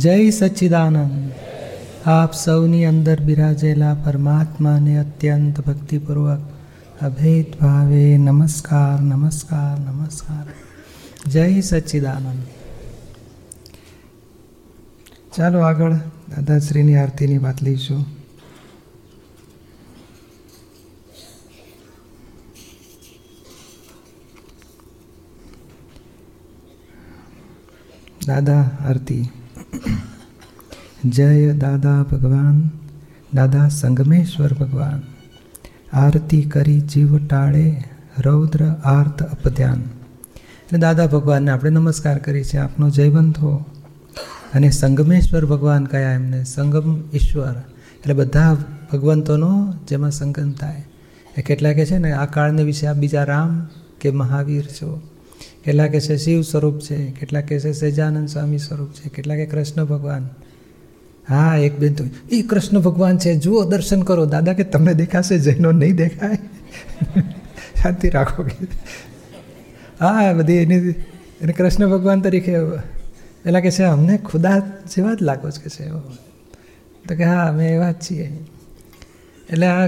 જય સચ્ચિદાનંદ. આપ સૌની અંદર બિરાજેલા પરમાત્માને અત્યંત ભક્તિપૂર્વક અભેદ ભાવે નમસ્કાર નમસ્કાર નમસ્કાર. જય સચ્ચિદાનંદ. ચાલો આગળ દાદાશ્રીની આરતીની વાત લઈશું. દાદા, આરતી. જય દાદા ભગવાન દાદા સંગમેશ્વર ભગવાન આરતી કરી જીવ ટાળે રૌદ્ર આર્ત અપધ્યાન એટલે દાદા ભગવાનને આપણે નમસ્કાર કરીએ છીએ, આપનો જયવંત હો। અને સંગમેશ્વર ભગવાન કયા એમને? સંગમ ઈશ્વર। એટલે બધા ભગવંતોનો જેમાં સંગમ થાય। એ કેટલાક છે ને, આ કાળને વિશે આ બીજા રામ કે મહાવીર છો। કેટલાક છે શિવ સ્વરૂપ છે, કેટલાક છે સહેજાનંદ સ્વામી સ્વરૂપ છે, કેટલાકે કૃષ્ણ ભગવાન. હા, એક બેન તો, એ કૃષ્ણ ભગવાન છે, જુઓ, દર્શન કરો. દાદા, કે તમને દેખાશે? જૈનો નહીં દેખાય. શાંતિ રાખો કે. હા, બધી એની, એને કૃષ્ણ ભગવાન તરીકે, પેલા કે છે, અમને ખુદા જેવા જ લાગો છે કે છે. તો કે, હા, અમે એવા જ છીએ. એટલે આ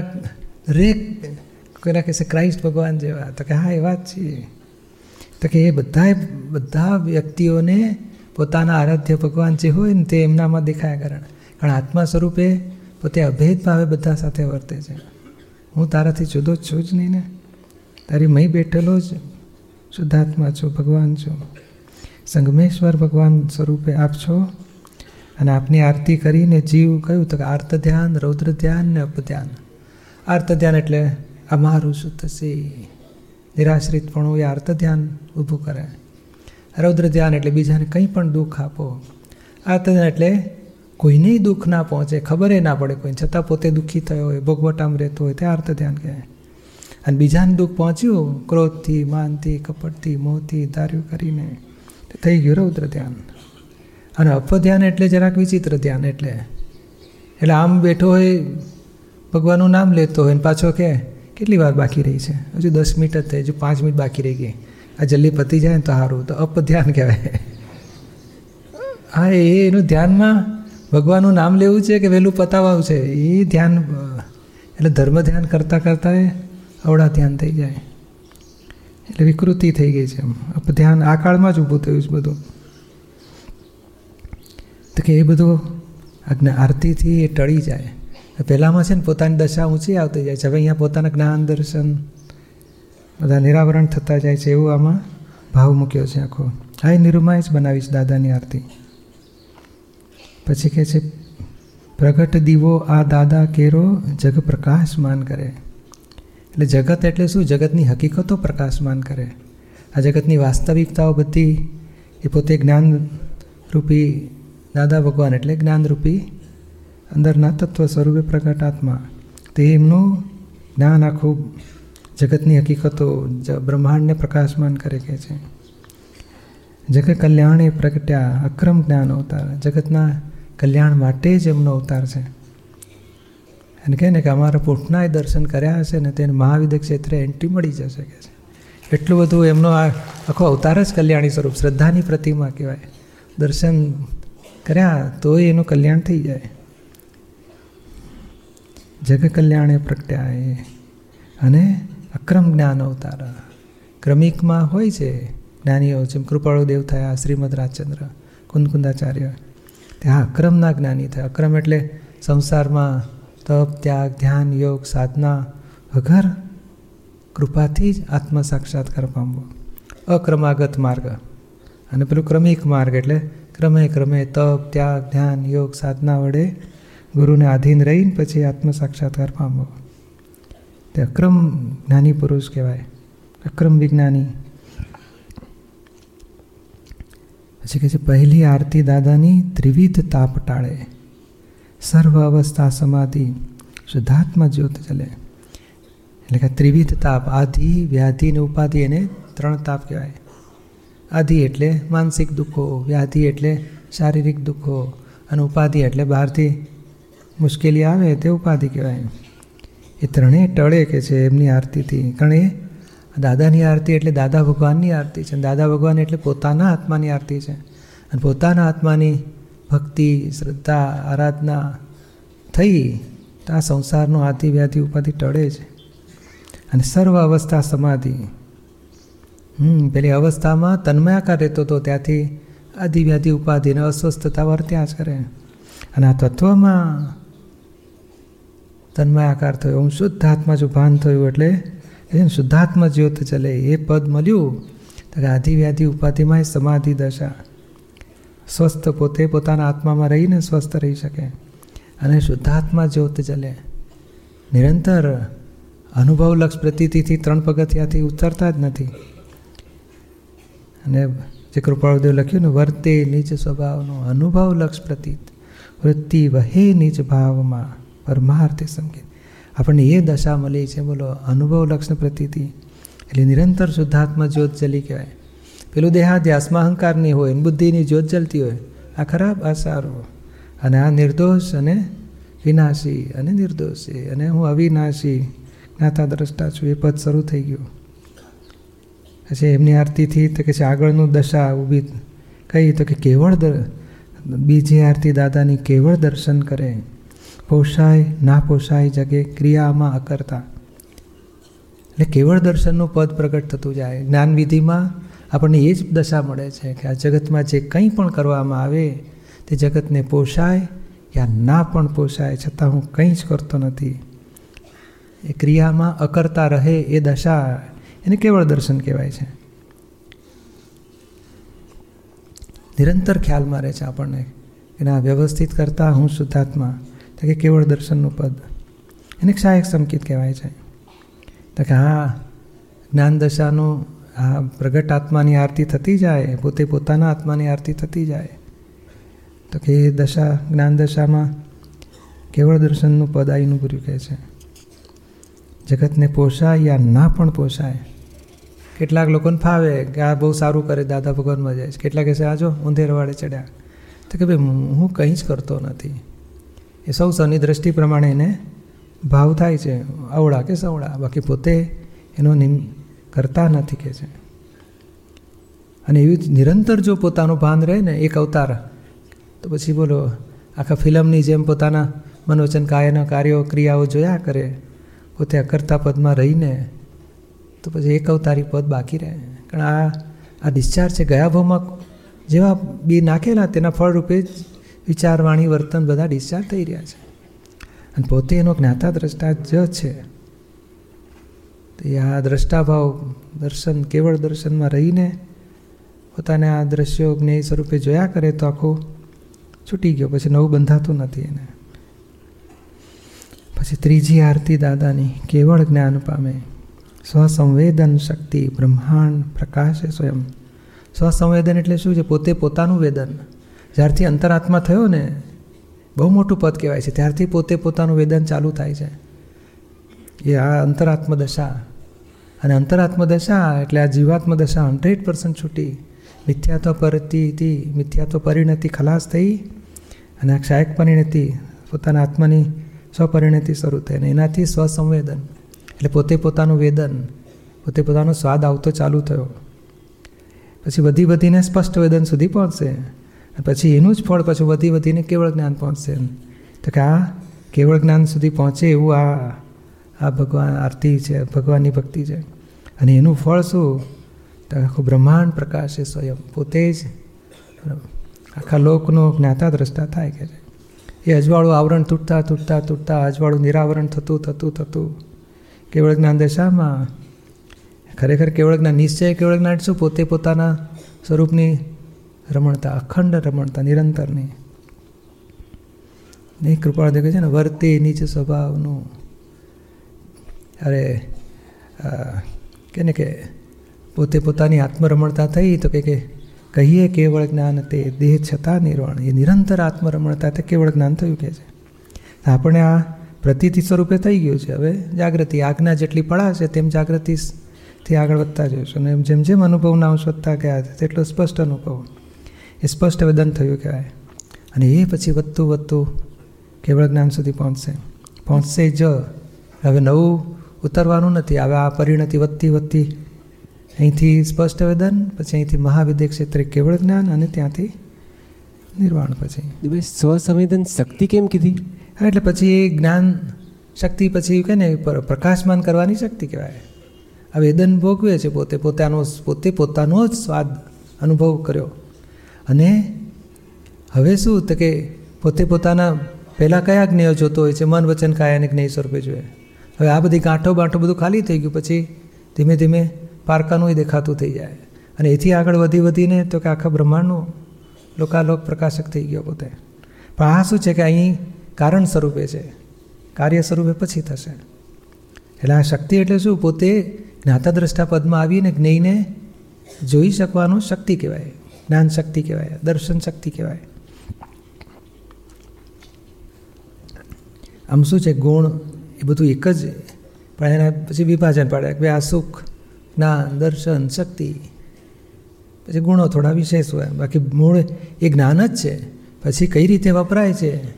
રેક કોઈના કહે છે, ક્રાઇસ્ટ ભગવાન જેવા. તો કે, હા, એવા જ છીએ. તો કે એ બધા બધા વ્યક્તિઓને પોતાના આરાધ્ય ભગવાન જે હોય ને તે એમનામાં દેખાયા કારણ. કારણ આત્મા સ્વરૂપે પોતે અભેદ ભાવે બધા સાથે વર્તે છે. હું તારાથી જુદો જ છું જ નહીં ને? તારી મહી બેઠેલો જ શુદ્ધાત્મા છું, ભગવાન છું. સંગમેશ્વર ભગવાન સ્વરૂપે આપ છો. અને આપની આરતી કરીને જીવ કહ્યું તો કે આર્ત ધ્યાન, રૌદ્ર ધ્યાન ને અપધ્યાન આર્ત ધ્યાન એટલે અમારું શું થશે નિરાશ્રિતપણું એ આર્ત ધ્યાન ઊભું કરે. રૌદ્ર ધ્યાન એટલે બીજાને કંઈ પણ દુઃખ આપો. આર્ત ધ્યાન એટલે કોઈને દુઃખ ના પહોંચે, ખબર ના પડે કોઈ છતાં પોતે દુઃખી થયો હોય, ભોગવટામાં રહેતો હોય, તે આર્ત ધ્યાન કહેવાય અને બીજાને દુઃખ પહોંચ્યું, ક્રોધથી, માનથી, કપટથી, મોહથી, ધાર્યું કરીને થઈ ગયું રૌદ્ર ધ્યાન અને અપધ્યાન એટલે જરાક વિચિત્ર ધ્યાન એટલે. એટલે આમ બેઠો હોય, ભગવાનનું નામ લેતો હોય ને પાછો કે કેટલી વાર બાકી રહી છે? હજુ દસ મિનિટ જ થઈ, હજુ પાંચ મિનિટ બાકી રહી ગઈ. આ જલ્દી પતી જાય ને તો સારું, તો અપધ્યાન કહેવાય. હા, એ એનું ધ્યાનમાં ભગવાનનું નામ લેવું છે કે વહેલું પતાવવાનું છે? એ ધ્યાન, એટલે ધર્મ ધ્યાન કરતાં કરતાં અવળા ધ્યાન થઈ જાય. એટલે વિકૃતિ થઈ ગઈ છે એમ. ધ્યાન આ કાળમાં જ ઊભું થયું છે બધું. તો કે એ બધું આજ્ઞા આરતીથી એ ટળી જાય. પહેલાંમાં છે ને પોતાની દશા ઊંચી આવતી જાય છે. હવે અહીંયા પોતાના જ્ઞાન દર્શન બધા નિરાવરણ થતા જાય છે એવું આમાં ભાવ મૂક્યો છે આખો. હા, એ નિરૂમાય જ બનાવીશ દાદાની આરતી. પછી કહે છે, પ્રગટ દીવો આ દાદા કેરો જગ પ્રકાશમાન કરે. એટલે જગત એટલે શું? જગતની હકીકતો પ્રકાશમાન કરે. આ જગતની વાસ્તવિકતાઓ બધી એ પોતે જ્ઞાન રૂપી દાદા ભગવાન એટલે જ્ઞાનરૂપી અંદરના તત્વ સ્વરૂપે પ્રગટ આત્મા. તે એમનું જ્ઞાન આખું જગતની હકીકતો બ્રહ્માંડને પ્રકાશમાન કરે કે છે. જગત કલ્યાણે પ્રગટ્યા અક્રમ જ્ઞાન અવતાર. જગતના કલ્યાણ માટે જ એમનો અવતાર છે. અને કહે ને કે અમારા પૂઠનાએ દર્શન કર્યા હશે ને તેને મહાવિદ્ય ક્ષેત્રે એન્ટ્રી મળી જશે કે છે. એટલું બધું એમનો આ આખો અવતાર જ કલ્યાણી સ્વરૂપ. શ્રદ્ધાની પ્રતિમા કહેવાય. દર્શન કર્યા તોય એનું કલ્યાણ થઈ જાય. જગ પ્રગટ્યાએ અને અક્રમ જ્ઞાન અવતાર. ક્રમિકમાં હોય છે જ્ઞાનીઓ, જેમ કૃપાળુ દેવ થયા, શ્રીમદ રાજચંદ્ર કુંદકુંદાચાર્ય ત્યાં અક્રમના જ્ઞાની થયા. અક્રમ એટલે સંસારમાં તપ, ત્યાગ, ધ્યાન, યોગ, સાધના, વગર કૃપાથી જ આત્મ સાક્ષાત્કાર પામવો. અક્રમાગત માર્ગ. અને પેલું ક્રમિક માર્ગ એટલે ક્રમે ક્રમે તપ, ત્યાગ, ધ્યાન, યોગ, સાધના વડે ગુરુને આધીન રહીને પછી આત્મ સાક્ષાત્કાર પામવો. તે અક્રમ જ્ઞાની પુરુષ કહેવાય. અક્રમ વિજ્ઞાની. પછી કહે છે, પહેલી આરતી દાદાની ત્રિવિધ તાપ ટાળે. સર્વ અવસ્થા સમાધિ. શુદ્ધાત્મા જ્યોત ચલે એટલે કે ત્રિવિધ તાપ, આધિ, વ્યાધિ ને ઉપાધિ એને ત્રણ તાપ કહેવાય. આધિ એટલે માનસિક દુઃખો, વ્યાધિ એટલે શારીરિક દુઃખો અને ઉપાધિ એટલે બહારથી મુશ્કેલી આવે તે ઉપાધિ કહેવાય. એ ત્રણેય ટળે કે છે એમની આરતીથી. કારણ એ દાદાની આરતી એટલે દાદા ભગવાનની આરતી છે. દાદા ભગવાન એટલે પોતાના આત્માની આરતી છે. અને પોતાના આત્માની ભક્તિ, શ્રદ્ધા, આરાધના થઈ તો આ સંસારનો આતિ વ્યાધિ ઉપાધિ ટળે છે. અને સર્વ અવસ્થા સમાધિ. હમ, પેલી અવસ્થામાં તન્મયાકાર રહેતો હતો ત્યાંથી આદિવ્યાધિ ઉપાધિને અસ્વસ્થતા વર્ત્યા જ કરે. અને આ તત્વમાં તન્મયાકાર થયો. હું શુદ્ધ આત્મા જો ભાન થયું એટલે એમ શુદ્ધાત્મા જ્યોત ચલે. એ પદ મળ્યું. તો કે આદિવ્યાધિ ઉપાધિમાં સમાધિ દશા. સ્વસ્થ પોતે પોતાના આત્મામાં રહીને સ્વસ્થ રહી શકે. અને શુદ્ધાત્મા જ્યોત ચલે. નિરંતર અનુભવલક્ષ પ્રતીતિથી ત્રણ પગથિયાથી ઉતરતા જ નથી. અને જે કૃપાળુદેવ લખ્યું ને, વર્તે નિજ સ્વભાવનો અનુભવ લક્ષ પ્રતીત. વૃત્તિ વહે નિજ ભાવમાં. પરમાર્થે સંકેત. આપણને એ દશા મળી છે, બોલો, અનુભવ લક્ષણ પ્રતીતિ. એટલે નિરંતર શુદ્ધાત્મા જ્યોત જલી કહેવાય. પેલું દેહાધ્યાસમાં અહંકારની હોય, બુદ્ધિની જ્યોત જલતી હોય. આ ખરાબ, આ સારો. અને આ નિર્દોષ અને વિનાશી, અને નિર્દોષી, અને હું અવિનાશી. જ્ઞાતા દ્રષ્ટા છું, એ પદ શરૂ થઈ ગયું. પછી એમની આરતીથી તો કે છે, આગળનું દશા ઊભી કહી તો કે કેવળ બીજી આરતી દાદાની કેવળ દર્શન કરે. પોષાય, ના પોષાય જગે ક્રિયામાં અકર્તા. એટલે કેવળ દર્શનનું પદ પ્રગટ થતું જાય. જ્ઞાનવિધિમાં આપણને એ જ દશા મળે છે કે આ જગતમાં જે કંઈ પણ કરવામાં આવે, તે જગતને પોષાય યા ના પણ પોષાય છતાં હું કંઈ જ કરતો નથી. એ ક્રિયામાં અકર્તા રહે એ દશા એને કેવળ દર્શન કહેવાય છે. નિરંતર ખ્યાલમાં રહે છે આપણને કે ના વ્યવસ્થિત કરતા હું શુદ્ધાત્મા. તો કે કેવળ દર્શનનું પદ. એને સહાયક સંકેત કહેવાય છે. તો કે હા, જ્ઞાન દશાનું આ પ્રગટ આત્માની આરતી થતી જાય, પોતે પોતાના આત્માની આરતી થતી જાય. તો કે એ દશા, જ્ઞાન દશામાં કેવળ દર્શનનું પદ આઈનું પૂર્યું કહે છે. જગતને પોષાય યા ના પણ પોષાય? કેટલાક લોકોને ફાવે કે આ બહુ સારું કરે, દાદા ભગવાનમાં જાય છે. કેટલાક કહેશે આજો ઊંધેરવાડે ચડ્યા. તો કે ભાઈ, હું કંઈ જ કરતો નથી. એ સૌ સૌની દ્રષ્ટિ પ્રમાણે એને ભાવ થાય છે. અવળા કે સવળા બાકી પોતે એનો નિમ, કરતા નથી કે છે. અને એવી નિરંતર જો પોતાનું ભાન રહે ને, એક અવતાર, તો પછી બોલો, આખા ફિલ્મની જેમ પોતાના મનોચન કાયના, કાર્યો, ક્રિયાઓ જોયા કરે, પોતે અકર્તા પદમાં રહીને, તો પછી એક અવતારી પદ બાકી રહે. કારણ આ આ ડિસ્ચાર્જ છે, ગયા ભાવમાં જેવા બી નાખેલા, તેના ફળરૂપે જ વિચારવાણી, વર્તન બધા ડિસ્ચાર્જ થઈ રહ્યા છે. અને પોતે એનો જ્ઞાતા દ્રષ્ટા જ છે. તો આ દ્રષ્ટાભાવ દર્શન, કેવળ દર્શનમાં રહીને પોતાને આ દ્રશ્યો જ્ઞેય સ્વરૂપે જોયા કરે તો આખું છૂટી ગયો. પછી નવું બંધાતું નથી એને. પછી ત્રીજી આરતી દાદાની, કેવળ જ્ઞાન પામે, સ્વસંવેદન શક્તિ બ્રહ્માંડ પ્રકાશે સ્વયં. સ્વસંવેદન એટલે શું? છે પોતે પોતાનું વેદન જ્યારથી અંતરાત્મા થયો ને, બહુ મોટું પદ કહેવાય છે. ત્યારથી પોતે પોતાનું વેદન ચાલુ થાય છે. એ આ અંતરાત્મ દશા. અને અંતરાત્મ દશા એટલે આ જીવાત્મ દશા હંડ્રેડ પર્સન્ટ છૂટી. મિથ્યાત્વ પરિતિ મિથ્યાત્વ પરિણતિ ખલાસ થઈ અને આ ક્ષાયક પરિણતિ પોતાના આત્માની સ્વપરિણતિ શરૂ થઈ અને એનાથી સ્વસંવેદન. એટલે પોતે પોતાનું વેદન, પોતે પોતાનો સ્વાદ આવતો ચાલુ થયો. પછી વધી વધીને સ્પષ્ટ વેદન સુધી પહોંચશે. પછી એનું જ ફળ પાછું વધી વધીને કેવળ જ્ઞાન પહોંચશે તો કે આ કેવળ જ્ઞાન સુધી પહોંચે એવું આ આ ભગવાન આરતી છે, ભગવાનની ભક્તિ છે. અને એનું ફળ શું? તો આખું બ્રહ્માંડ પ્રકાશ છે સ્વયં, પોતે જ આખા લોકનો જ્ઞાતા દ્રષ્ટા થાય કે એ અજવાળું આવરણ તૂટતા તૂટતા તૂટતા, અજવાળું નિરાવરણ થતું થતું થતું. કેવળ જ્ઞાન દશામાં ખરેખર કેવળ જ્ઞાન, નિશ્ચય કેવળ જ્ઞાન શું? પોતે પોતાના સ્વરૂપની રમણતા, અખંડ રમણતા, નિરંતરની. નહીં કૃપાળ દેખે છે ને, વર્તે નીચ સ્વભાવનું. અરે કે ને કે, પોતે પોતાની આત્મરમણતા થઈ તો કે કે, કહીએ કેવળ જ્ઞાન તે દેહ છતાં નિર્વાણ. એ નિરંતર આત્મરમણતા તે કેવળ જ્ઞાન થયું કે છે. આપણે આ પ્રતિતિ સ્વરૂપે થઈ ગયું છે. હવે જાગૃતિ, આજ્ઞા જેટલી પડાશે તેમ જાગૃતિથી આગળ વધતા જઈશું. અને જેમ જેમ અનુભવના અંશ વધતા ગયા તેટલો સ્પષ્ટ અનુભવ. એ સ્પષ્ટ વેદન થયું કહેવાય. અને એ પછી વધતું વધતું કેવળ જ્ઞાન સુધી પહોંચશે. પહોંચશે જ. હવે નવું ઉતરવાનું નથી. હવે આ પરિણતિ વધતી વધતી અહીંથી સ્પષ્ટ વેદન પછી અહીંથી મહાવિદ્ય ક્ષેત્રે કેવળ જ્ઞાન અને ત્યાંથી નિર્વાણ પછી. સ્વસંવેદન શક્તિ કેમ કીધી? હા એટલે પછી એ જ્ઞાન શક્તિ પછી કહે ને પ્રકાશમાન કરવાની શક્તિ કહેવાય. આ વેદન ભોગવે છે પોતે. પોતાનો પોતે પોતાનો જ સ્વાદ અનુભવ કર્યો. અને હવે શું? તો કે પોતે પોતાના પહેલાં કયા જ્ઞેયો જોતો હોય છે? મન, વચન, કાયા અને જ્ઞેય સ્વરૂપે જોઈએ હવે આ બધી ગાંઠો બાંઠો બધું ખાલી થઈ ગયું. પછી ધીમે ધીમે પારકાનું દેખાતું થઈ જાય. અને એથી આગળ વધી વધીને તો કે આખા બ્રહ્માંડનું લોકાલોક પ્રકાશક થઈ ગયો પોતે. પણ આ શું છે કે અહીં કારણ સ્વરૂપે છે? કાર્ય સ્વરૂપે પછી થશે. એટલે આ શક્તિ એટલે શું? પોતે જ્ઞાતા દ્રષ્ટા પદમાં આવીને જ્ઞેયને જોઈ શકવાનું શક્તિ કહેવાય. જ્ઞાન શક્તિ કહેવાય, દર્શન શક્તિ કહેવાય. આમ શું છે? ગુણ એ બધું એક જ પણ એના પછી વિભાજન પાડે, કે આ સુખ, જ્ઞાન, દર્શન, શક્તિ. પછી ગુણો થોડા વિશેષ હોય. બાકી મૂળ એ જ્ઞાન જ છે. પછી કઈ રીતે વપરાય છે?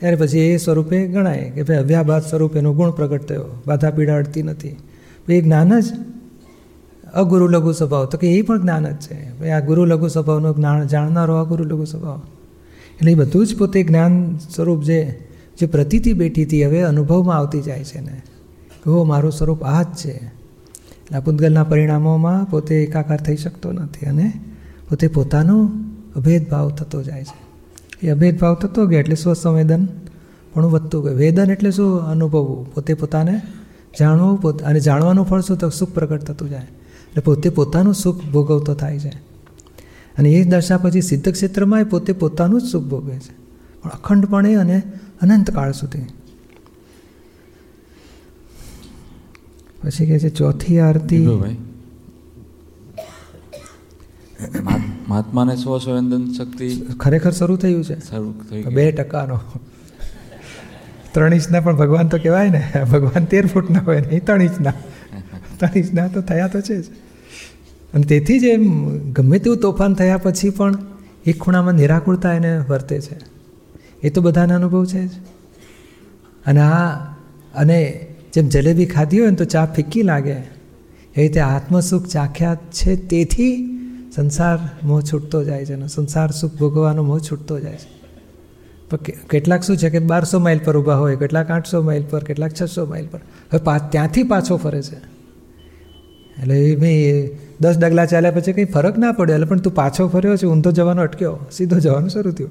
ત્યારે પછી એ સ્વરૂપે ગણાય કે ભાઈ અવ્યાભાત સ્વરૂપ એનો ગુણ પ્રગટ થયો. બાધા પીડા અડતી નથી. એ જ્ઞાન જ અગુરુ લઘુ સ્વભાવ. તો કે એ પણ જ્ઞાન જ છે. ભાઈ, આ ગુરુ લઘુ સ્વભાવનું જ્ઞાન, જાણનારો અગુરુ લઘુ સ્વભાવ. એટલે એ બધું જ પોતે જ્ઞાન સ્વરૂપ જે જે પ્રતીતિ બેઠી હતી, હવે અનુભવમાં આવતી જાય છે ને હો, મારું સ્વરૂપ આ જ છે. આ પૂતગલના પરિણામોમાં પોતે એકાકાર થઈ શકતો નથી અને પોતે પોતાનો અભેદભાવ થતો જાય છે. એ અભેદભાવ થતો ગયો એટલે સ્વસંવેદન પણ વધતું ગયું. વેદન એટલે શું? અનુભવવું. પોતે પોતાને જાણવું, પોતે, અને જાણવાનું ફળ શું? તો સુખ પ્રગટ થતું જાય. એટલે પોતે પોતાનું સુખ ભોગવતો થાય છે. અને એ દશા પછી સિદ્ધ ક્ષેત્રમાં પોતે પોતાનું જ સુખ ભોગવે છે. પણ અખંડપણે અને અનંતકાળ સુધી. પછી કે છે ચોથી આરતી. મહાત્માને સ્વ સ્વસંવેદન શક્તિ ખરેખર શરૂ થયું છે. શરૂ થયું બે ટકાનો. ત્રણ ઇંચના પણ ભગવાન તો કહેવાય ને. ભગવાન તેર ફૂટના હોય નહીં ત્રણ ઇંચના ત્રણ ઇંચના તો થયા તો છે જ. અને તેથી જ એમ ગમે તેવું તોફાન થયા પછી પણ એક ખૂણામાં નિરાકુરતા એને વર્તે છે. એ તો બધાને અનુભવ છે જ. અને આ, અને જેમ જલેબી ખાધી હોય ને તો ચા ફિક્કી લાગે. એ રીતે આત્મસુખ ચાખ્યા છે તેથી સંસાર મોહ છૂટતો જાય છે અને સંસાર સુખ ભોગવવાનો મોહ છૂટતો જાય છે. પણ કેટલાક શું છે કે બારસો માઇલ પર ઊભા હોય, કેટલાક આઠસો માઇલ પર, કેટલાક છસો માઇલ પર. હવે ત્યાંથી પાછો ફરે છે. એટલે એ ભાઈ દસ ડગલા ચાલ્યા પછી કંઈ ફરક ના પડ્યો એટલે પણ તું પાછો ફર્યો છે, ઊંધો જવાનો અટક્યો. સીધો જવાનું શરૂ થયું.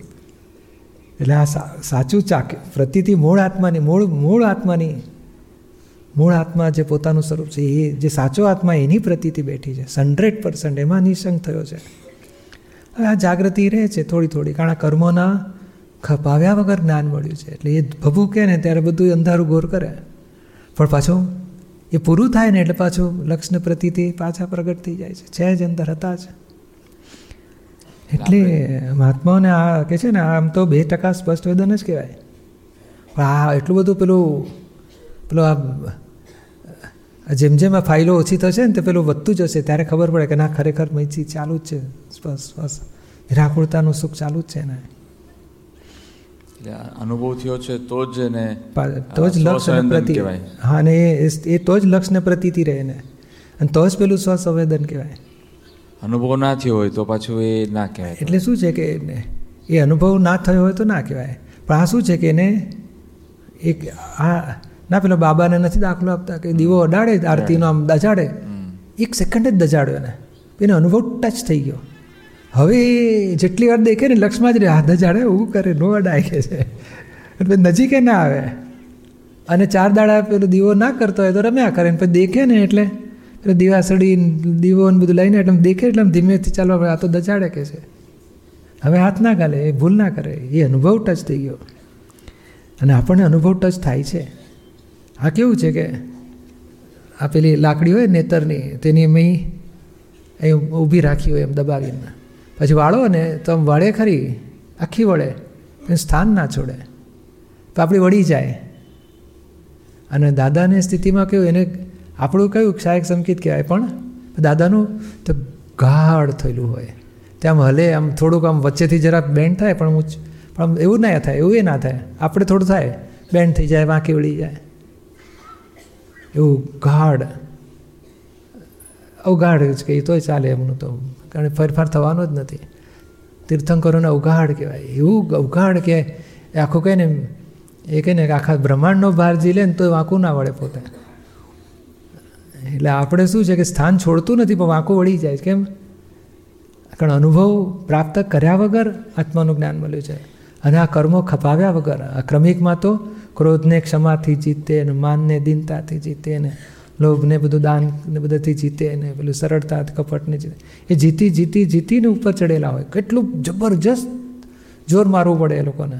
એટલે આ સાચું ચાક પ્રતિથી મૂળ આત્માની, મૂળ મૂળ આત્માની, મૂળ આત્મા જે પોતાનું સ્વરૂપ છે, એ જે સાચો આત્મા એની પ્રતિથી બેઠી છે. હંડ્રેડ પર્સન્ટ એમાં નિસંગ થયો છે. હવે આ જાગૃતિ રહે છે થોડી થોડી, કારણ કર્મોના ખપાવ્યા વગર જ્ઞાન મળ્યું છે. એટલે એ ભભૂ કહે ને, ત્યારે બધું અંધારું ગોર કરે. પણ પાછું એ પૂરું થાય ને એટલે પાછું લક્ષ્ણ પ્રતિથી પાછા પ્રગટ થઈ જાય છે. છે જ અંદર હતા જ. એટલે મહાત્માઓને આ કે છે ને આમ તો બે ટકા સ્પષ્ટ વેદન જ કહેવાય. પણ આ એટલું બધું પેલું પેલું આ જેમ જેમ આ ફાઇલો ઓછી થશે ને તો પેલું વધતું જશે ત્યારે ખબર પડે કે ના ખરેખર મૈચી ચાલુ જ છે. સ્પષ્ટ સ્પષ્ટ. નિરાકુરતાનું સુખ ચાલુ જ છે ને અનુભવ થયો છે તો જ એને તો જ લક્ષ પ્રતિ હા ને એ તો જ લક્ષને પ્રતિથી રહે ને અને તો જ પેલું સ્વસંવેદન કહેવાય. અનુભવ ના થયો હોય તો પાછું એ ના કહેવાય. એટલે શું છે કે એ અનુભવ ના થયો હોય તો ના કહેવાય. પણ આ શું છે કે એને એક આ ના પેલો બાબાને નથી દાખલો આપતા કે દીવો અડાડે આરતીનો આમ દજાડે. એક સેકન્ડ જ દજાડ્યો એને. એનો અનુભવ ટચ થઈ ગયો. હવે જેટલી વાર દેખે ને લક્ષમાં જ રહે હાથ જાડે ઊભું કરે, નો અડાય કે છે. એટલે નજીકે ના આવે. અને ચાર દાડા પેલો દીવો ના કરતો હોય તો રમ્યા કરે ને પછી દેખે ને એટલે એટલે સડી દીવો ને બધું લઈને એટલે દેખે એટલે ધીમેથી ચાલવા આ તો દચાડે કે છે. હવે હાથ ના ગાલે, એ ભૂલ ના કરે. એ અનુભવ ટચ થઈ ગયો. અને આપણને અનુભવ ટચ થાય છે. આ કેવું છે કે આ પેલી લાકડી હોય નેતરની, તેની મેં અહીં ઊભી રાખી હોય એમ દબાવીને. પછી વાળો ને તો આમ વળે ખરી? આખી વળે સ્થાન ના છોડે. તો આપણી વળી જાય. અને દાદાની સ્થિતિમાં કેવું, એને આપણું કયું ક્ષાયક સંકેત કહેવાય પણ? દાદાનું તો ગાઢ થયેલું હોય. ત્યાં હલે, આમ થોડુંક આમ વચ્ચેથી જરા બેન્ડ થાય, પણ પણ એવું ના થાય, એવું એ ના થાય. આપણે થોડું થાય બેન્ડ થઈ જાય, વાંકી વળી જાય. એવું ગાઢ, અવગાઢ જ કહીએ તોય ચાલે એમનું તો. કારણ ફેરફાર થવાનો જ નથી. તીર્થંકરોને અવઘાડ કહેવાય. એવું અવઘાડ કે આખું કહે ને એ કહે ને આખા બ્રહ્માંડનો ભાર જી લે ને તો વાંકું ના વળે પોતે. એટલે આપણે શું છે કે સ્થાન છોડતું નથી પણ વાંકું વળી જાય. કેમ? કારણ અનુભવ પ્રાપ્ત કર્યા વગર આત્માનું જ્ઞાન મળ્યું છે. અને આ કર્મો ખપાવ્યા વગર, આ ક્રમિકમાં તો ક્રોધને ક્ષમાથી જીતે ને માનને દીનતાથી જીતે ને લોભને બધું દાન ને બધાથી જીતે ને પેલું સરળતા કપટને જીતે. એ જીતી જીતી, જીતીને ઉપર ચડેલા હોય. કેટલું જબરજસ્ત જોર મારવું પડે એ લોકોને.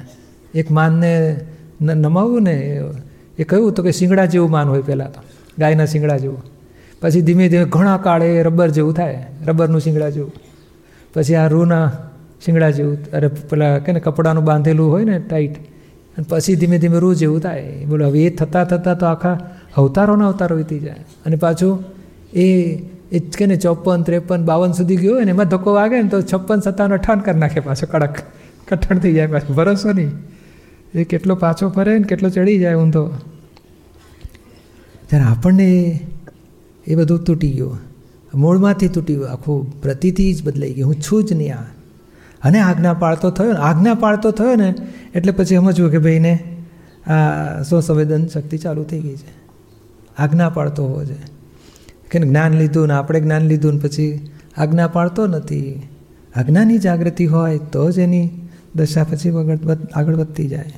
એક માનને નમાવવું ને એ કહ્યું તો કે શિંગડા જેવું માન હોય પહેલાં તો. ગાયના શિંગડા જેવું. પછી ધીમે ધીમે ઘણા કાળે રબર જેવું થાય. રબરનું શિંગડા જેવું. પછી આ રૂના શિંગડા જેવું. અરે પેલા કે ને કપડાનું બાંધેલું હોય ને ટાઈટ. અને પછી ધીમે ધીમે રૂ જેવું થાય. બોલો, હવે એ થતાં થતાં તો આખા અવતારોના અવતારો વીતી જાય. અને પાછું એ એ કે ને ચોપન, ત્રેપન, બાવન સુધી ગયો અને એમાં ધક્કો વાગે ને તો છપ્પન, સત્તાવન, અઠાવન કરી નાખે પાછો કડક. કઠણ થઈ જાય પાછું. ભરોસો નહીં. એ કેટલો પાછો ફરે ને કેટલો ચડી જાય ઊંધો. જ્યારે આપણને એ બધું તૂટી ગયું. મૂળમાંથી તૂટી ગયું. આખું પ્રતિથી જ બદલાઈ ગયું હું છું જ નહીં આ. અને આજ્ઞા પાળતો થયો ને, આજ્ઞા પાળતો થયો ને, એટલે પછી સમજવું કે ભાઈને આ સ્વસંવેદન શક્તિ ચાલુ થઈ ગઈ છે. આજ્ઞા પાડતો હોવો જોઈએ. કે જ્ઞાન લીધું ને આપણે જ્ઞાન લીધું ને પછી આજ્ઞા પાડતો નથી. આજ્ઞાની જાગૃતિ હોય તો જ એની દશા પછી આગળ વધતી જાય.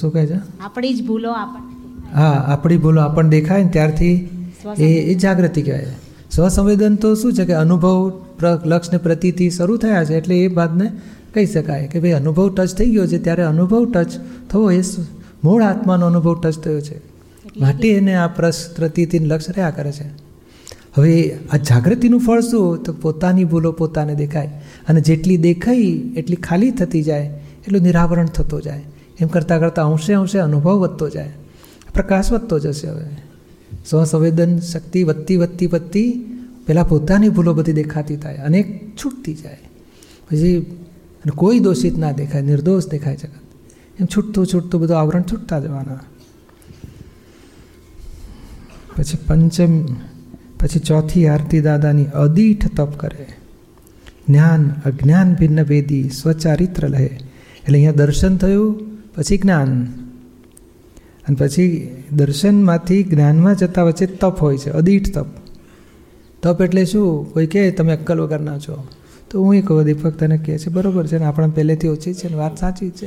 શું કહે છે? આપણી જ ભૂલો હા આપણી ભૂલો આપણને દેખાય ને ત્યારથી એ એ જાગૃતિ કહેવાય. સ્વસંવેદન તો શું છે કે અનુભવ લક્ષ ને પ્રતિથી શરૂ થયા છે એટલે એ બાદને કહી શકાય કે ભાઈ અનુભવ ટચ થઈ ગયો છે ત્યારે અનુભવ ટચ થવો એ મૂળ આત્માનો અનુભવ ટચ થયો છે. માટે એને આ પ્રસ પ્રતિથી લક્ષ રહ્યા કરે છે. હવે આ જાગૃતિનું ફળ શું? તો પોતાની ભૂલો પોતાને દેખાય. અને જેટલી દેખાઈ એટલી ખાલી થતી જાય એટલું નિરાવરણ થતો જાય. એમ કરતાં કરતાં અંશે અંશે અનુભવ વધતો જાય. પ્રકાશ વધતો જશે હવે. સ્વસંવેદન શક્તિ વધતી વધતી વધતી પહેલાં પોતાની ભૂલો બધી દેખાતી થાય. અને છૂટતી જાય. પછી અને કોઈ દોષિત ના દેખાય, નિર્દોષ દેખાય જગત. એમ છૂટતું છૂટતું બધું આવરણ છૂટતા જવાના. પછી પંચમ, પછી ચોથી આરતી દાદાની અદીઠ તપ કરે. જ્ઞાન, અજ્ઞાન ભિન્ન ભેદી, સ્વચારિત્ર લહે. એટલે અહીંયા દર્શન થયું, પછી જ્ઞાન. અને પછી દર્શનમાંથી જ્ઞાનમાં જતા વચ્ચે તપ હોય છે, અદીઠ તપ. તપ એટલે શું? કોઈ કહે, તમે અક્કલ વગરના છો. તો હું એ કહું દીપક તને કહે છે, બરાબર છે ને? આપણે પહેલેથી ઓછી છે ને? વાત સાચી છે.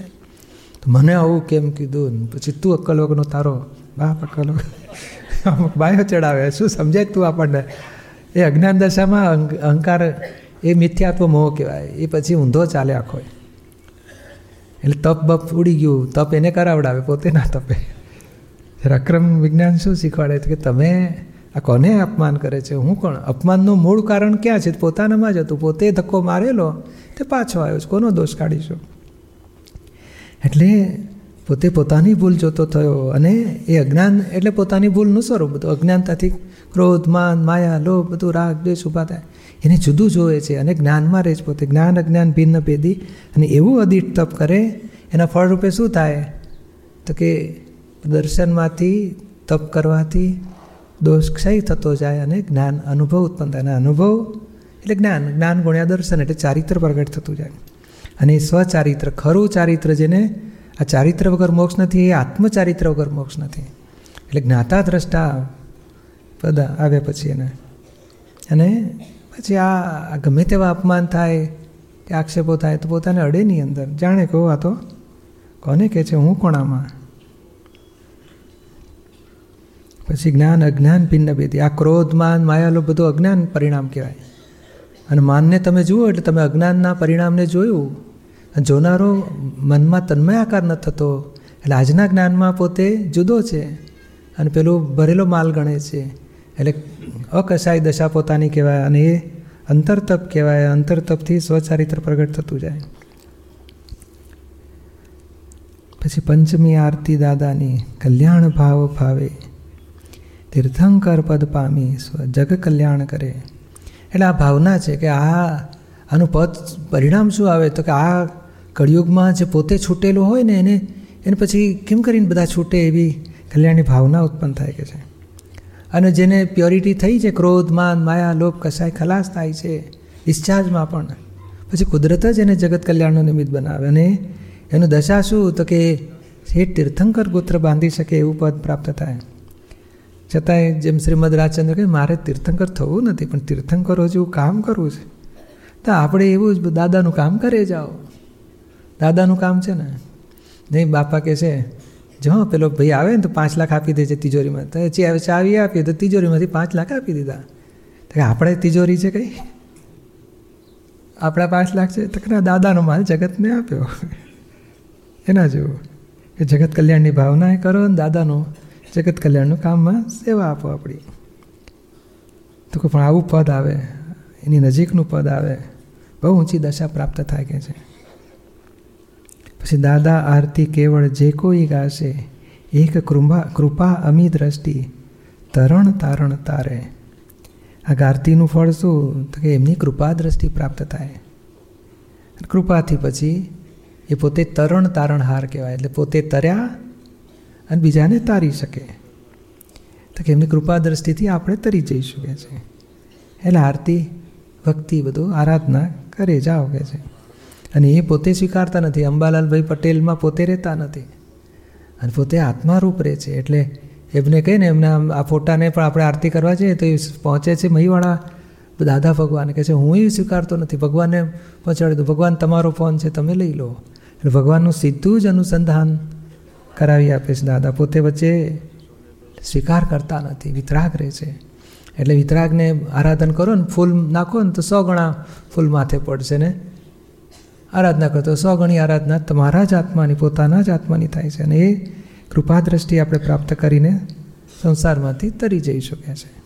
તો મને આવું કેમ કીધું પછી તું અક્કલ વગરનો તારો બાપ અક્કલ અમુક બાયો ચડાવે. શું સમજાય તું આપણને? એ અજ્ઞાન દશામાં અહંકાર એ મિથ્યાત્વ મોહ કહેવાય. એ પછી ઊંધો ચાલે આખો. એટલે તપ બપ ઉડી ગયું. તપ એને કરાવડાવે, પોતે ના તપે. અક્રમ વિજ્ઞાન શું શીખવાડે? કે તમે આ કોને અપમાન કરે છે? હું કોણ? અપમાનનું મૂળ કારણ ક્યાં છે? પોતાનામાં જ હતું. પોતે ધક્કો મારેલો, તે પાછો આવ્યો છે. કોનો દોષ કાઢીશું? એટલે પોતે પોતાની ભૂલ જોતો થયો અને એ અજ્ઞાન, એટલે પોતાની ભૂલનું સ્વરૂપ બધું અજ્ઞાનતાથી ક્રોધ, માન, માયા, લોભ, બધું રાગ, દ્વેષ ઊભા થાય. એને જુદું જોવે છે અને જ્ઞાનમાં રહે છે પોતે. જ્ઞાન, અજ્ઞાન, ભિન્ન, ભેદી અને એવું અદિટ તપ કરે, એના ફળરૂપે શું થાય? તો કે દર્શનમાંથી તપ કરવાથી દોષ ક્ષય થતો જાય અને જ્ઞાન અનુભવ ઉત્પન્ન થાય અને અનુભવ એટલે જ્ઞાન જ્ઞાન ગુણ્યા દર્શન એટલે ચારિત્ર પ્રગટ થતું જાય અને એ સ્વચારિત્ર ખરું ચારિત્ર જેને આ ચારિત્ર વગર મોક્ષ નથી એ આત્મચારિત્ર વગર મોક્ષ નથી એટલે જ્ઞાતા દ્રષ્ટા બધા આવ્યા પછી એને અને પછી આ ગમે તેવા અપમાન થાય કે આક્ષેપો થાય તો પોતાને અડે નહીં અંદર જાણે કહો આ તો કોને કહે છે હું કોણ આમાં પછી જ્ઞાન અજ્ઞાન ભિન્ન ભેદી. આ ક્રોધ, માન માયાલો બધું અજ્ઞાન પરિણામ કહેવાય. અને માનને તમે જુઓ એટલે તમે અજ્ઞાનના પરિણામને જોયું. અને જોનારો મનમાં તન્મયાકાર ન થતો. એટલે આજના જ્ઞાનમાં પોતે જુદો છે. અને પેલું ભરેલો માલ ગણે છે. એટલે અકસાય દશા પોતાની કહેવાય અને એ અંતરતપ કહેવાય. અંતરતપથી સ્વચારિત્ર પ્રગટ થતું જાય. પછી પંચમી આરતી દાદાની, કલ્યાણ ભાવ ભાવે તીર્થંકર પદ પામી સ્વ જગ કલ્યાણ કરે. એટલે આ ભાવના છે કે આ, આનું પદ પરિણામ શું આવે? તો કે આ કળિયુગમાં જે પોતે છૂટેલું હોય ને એને એને પછી કેમ કરીને બધા છૂટે એવી કલ્યાણની ભાવના ઉત્પન્ન થાય કે છે? અને જેને પ્યોરિટી થઈ છે, ક્રોધ, માન, માયા, લોભ, કસાય, ખલાસ થાય છે, ડિસ્ચાર્જમાં પણ, પછી કુદરત જ એને જગત કલ્યાણનો નિમિત્ત બનાવે. અને એનું દશા શું? તો કે એ તીર્થંકર ગોત્ર બાંધી શકે એવું પદ પ્રાપ્ત થાય. છતાંય જેમ શ્રીમદ રાજચંદ્ર કહે, મારે તીર્થંકર થવું નથી, પણ તીર્થંકરો જેવું કામ કરવું છે. તો આપણે એવું જ દાદાનું કામ કરે જાઓ. દાદાનું કામ છે ને, નહીં, બાપા કહે છે, જો પેલો ભાઈ આવે ને તો પાંચ લાખ આપી દે છે તિજોરીમાં. તો ચાવી આપીએ તો તિજોરીમાંથી પાંચ લાખ આપી દીધા. તો આપણે તિજોરી છે કંઈ? આપણા પાંચ લાખ છે? તો દાદાનો માલ જગતને આપ્યો. એના જેવું. કે જગત કલ્યાણની ભાવના કરો ને દાદાનું. જગત કલ્યાણનું કામમાં સેવા આપો આપણી. તો કોઈ પણ આવું પદ આવે, એની નજીકનું પદ આવે, બહુ ઊંચી દશા પ્રાપ્ત થાય કે છે. પછી દાદા આરતી કેવળ જે કોઈ ગાશે, એક કૃપા કૃપા અમી દ્રષ્ટિ, તરણ તારણ તારે. આ આરતીનું ફળ શું? તો કે એમની કૃપા દ્રષ્ટિ પ્રાપ્ત થાય. કૃપાથી પછી એ પોતે તરણ તારણહાર કહેવાય, એટલે પોતે તર્યા અને બીજાને તારી શકે. તો કે એમની કૃપા દ્રષ્ટિથી આપણે તરી જઈ શકીએ છે. એટલે આરતી, ભક્તિ બધું આરાધના કરે જાઓ કે છે. અને એ પોતે સ્વીકારતા નથી. અંબાલાલભાઈ પટેલમાં પોતે રહેતા નથી. અને પોતે આત્મારૂપ રહે છે. એટલે એમને કહીને એમના આ ફોટાને પણ આપણે આરતી કરવા જઈએ તો એ પહોંચે છે મહીવાળા દાદા ભગવાન કહે છે, હું એ સ્વીકારતો નથી. ભગવાનને પહોંચાડી દઉં ભગવાન, તમારો ફોન છે, તમે લઈ લો. એટલે ભગવાનનું સીધું જ અનુસંધાન કરાવી આપે છે દાદા. પોતે વચ્ચે સ્વીકાર કરતા નથી. વિતરાગ રહે છે. એટલે વિતરાગને આરાધન કરો ને ફૂલ નાખો ને તો સો ગણા ફૂલ માથે પડશે ને? આરાધના કરતો સો ગણી આરાધના તમારા જ આત્માની, પોતાના જ આત્માની થાય છે. અને એ કૃપા દ્રષ્ટિ આપણે પ્રાપ્ત કરીને સંસારમાંથી તરી જઈ શકે છે.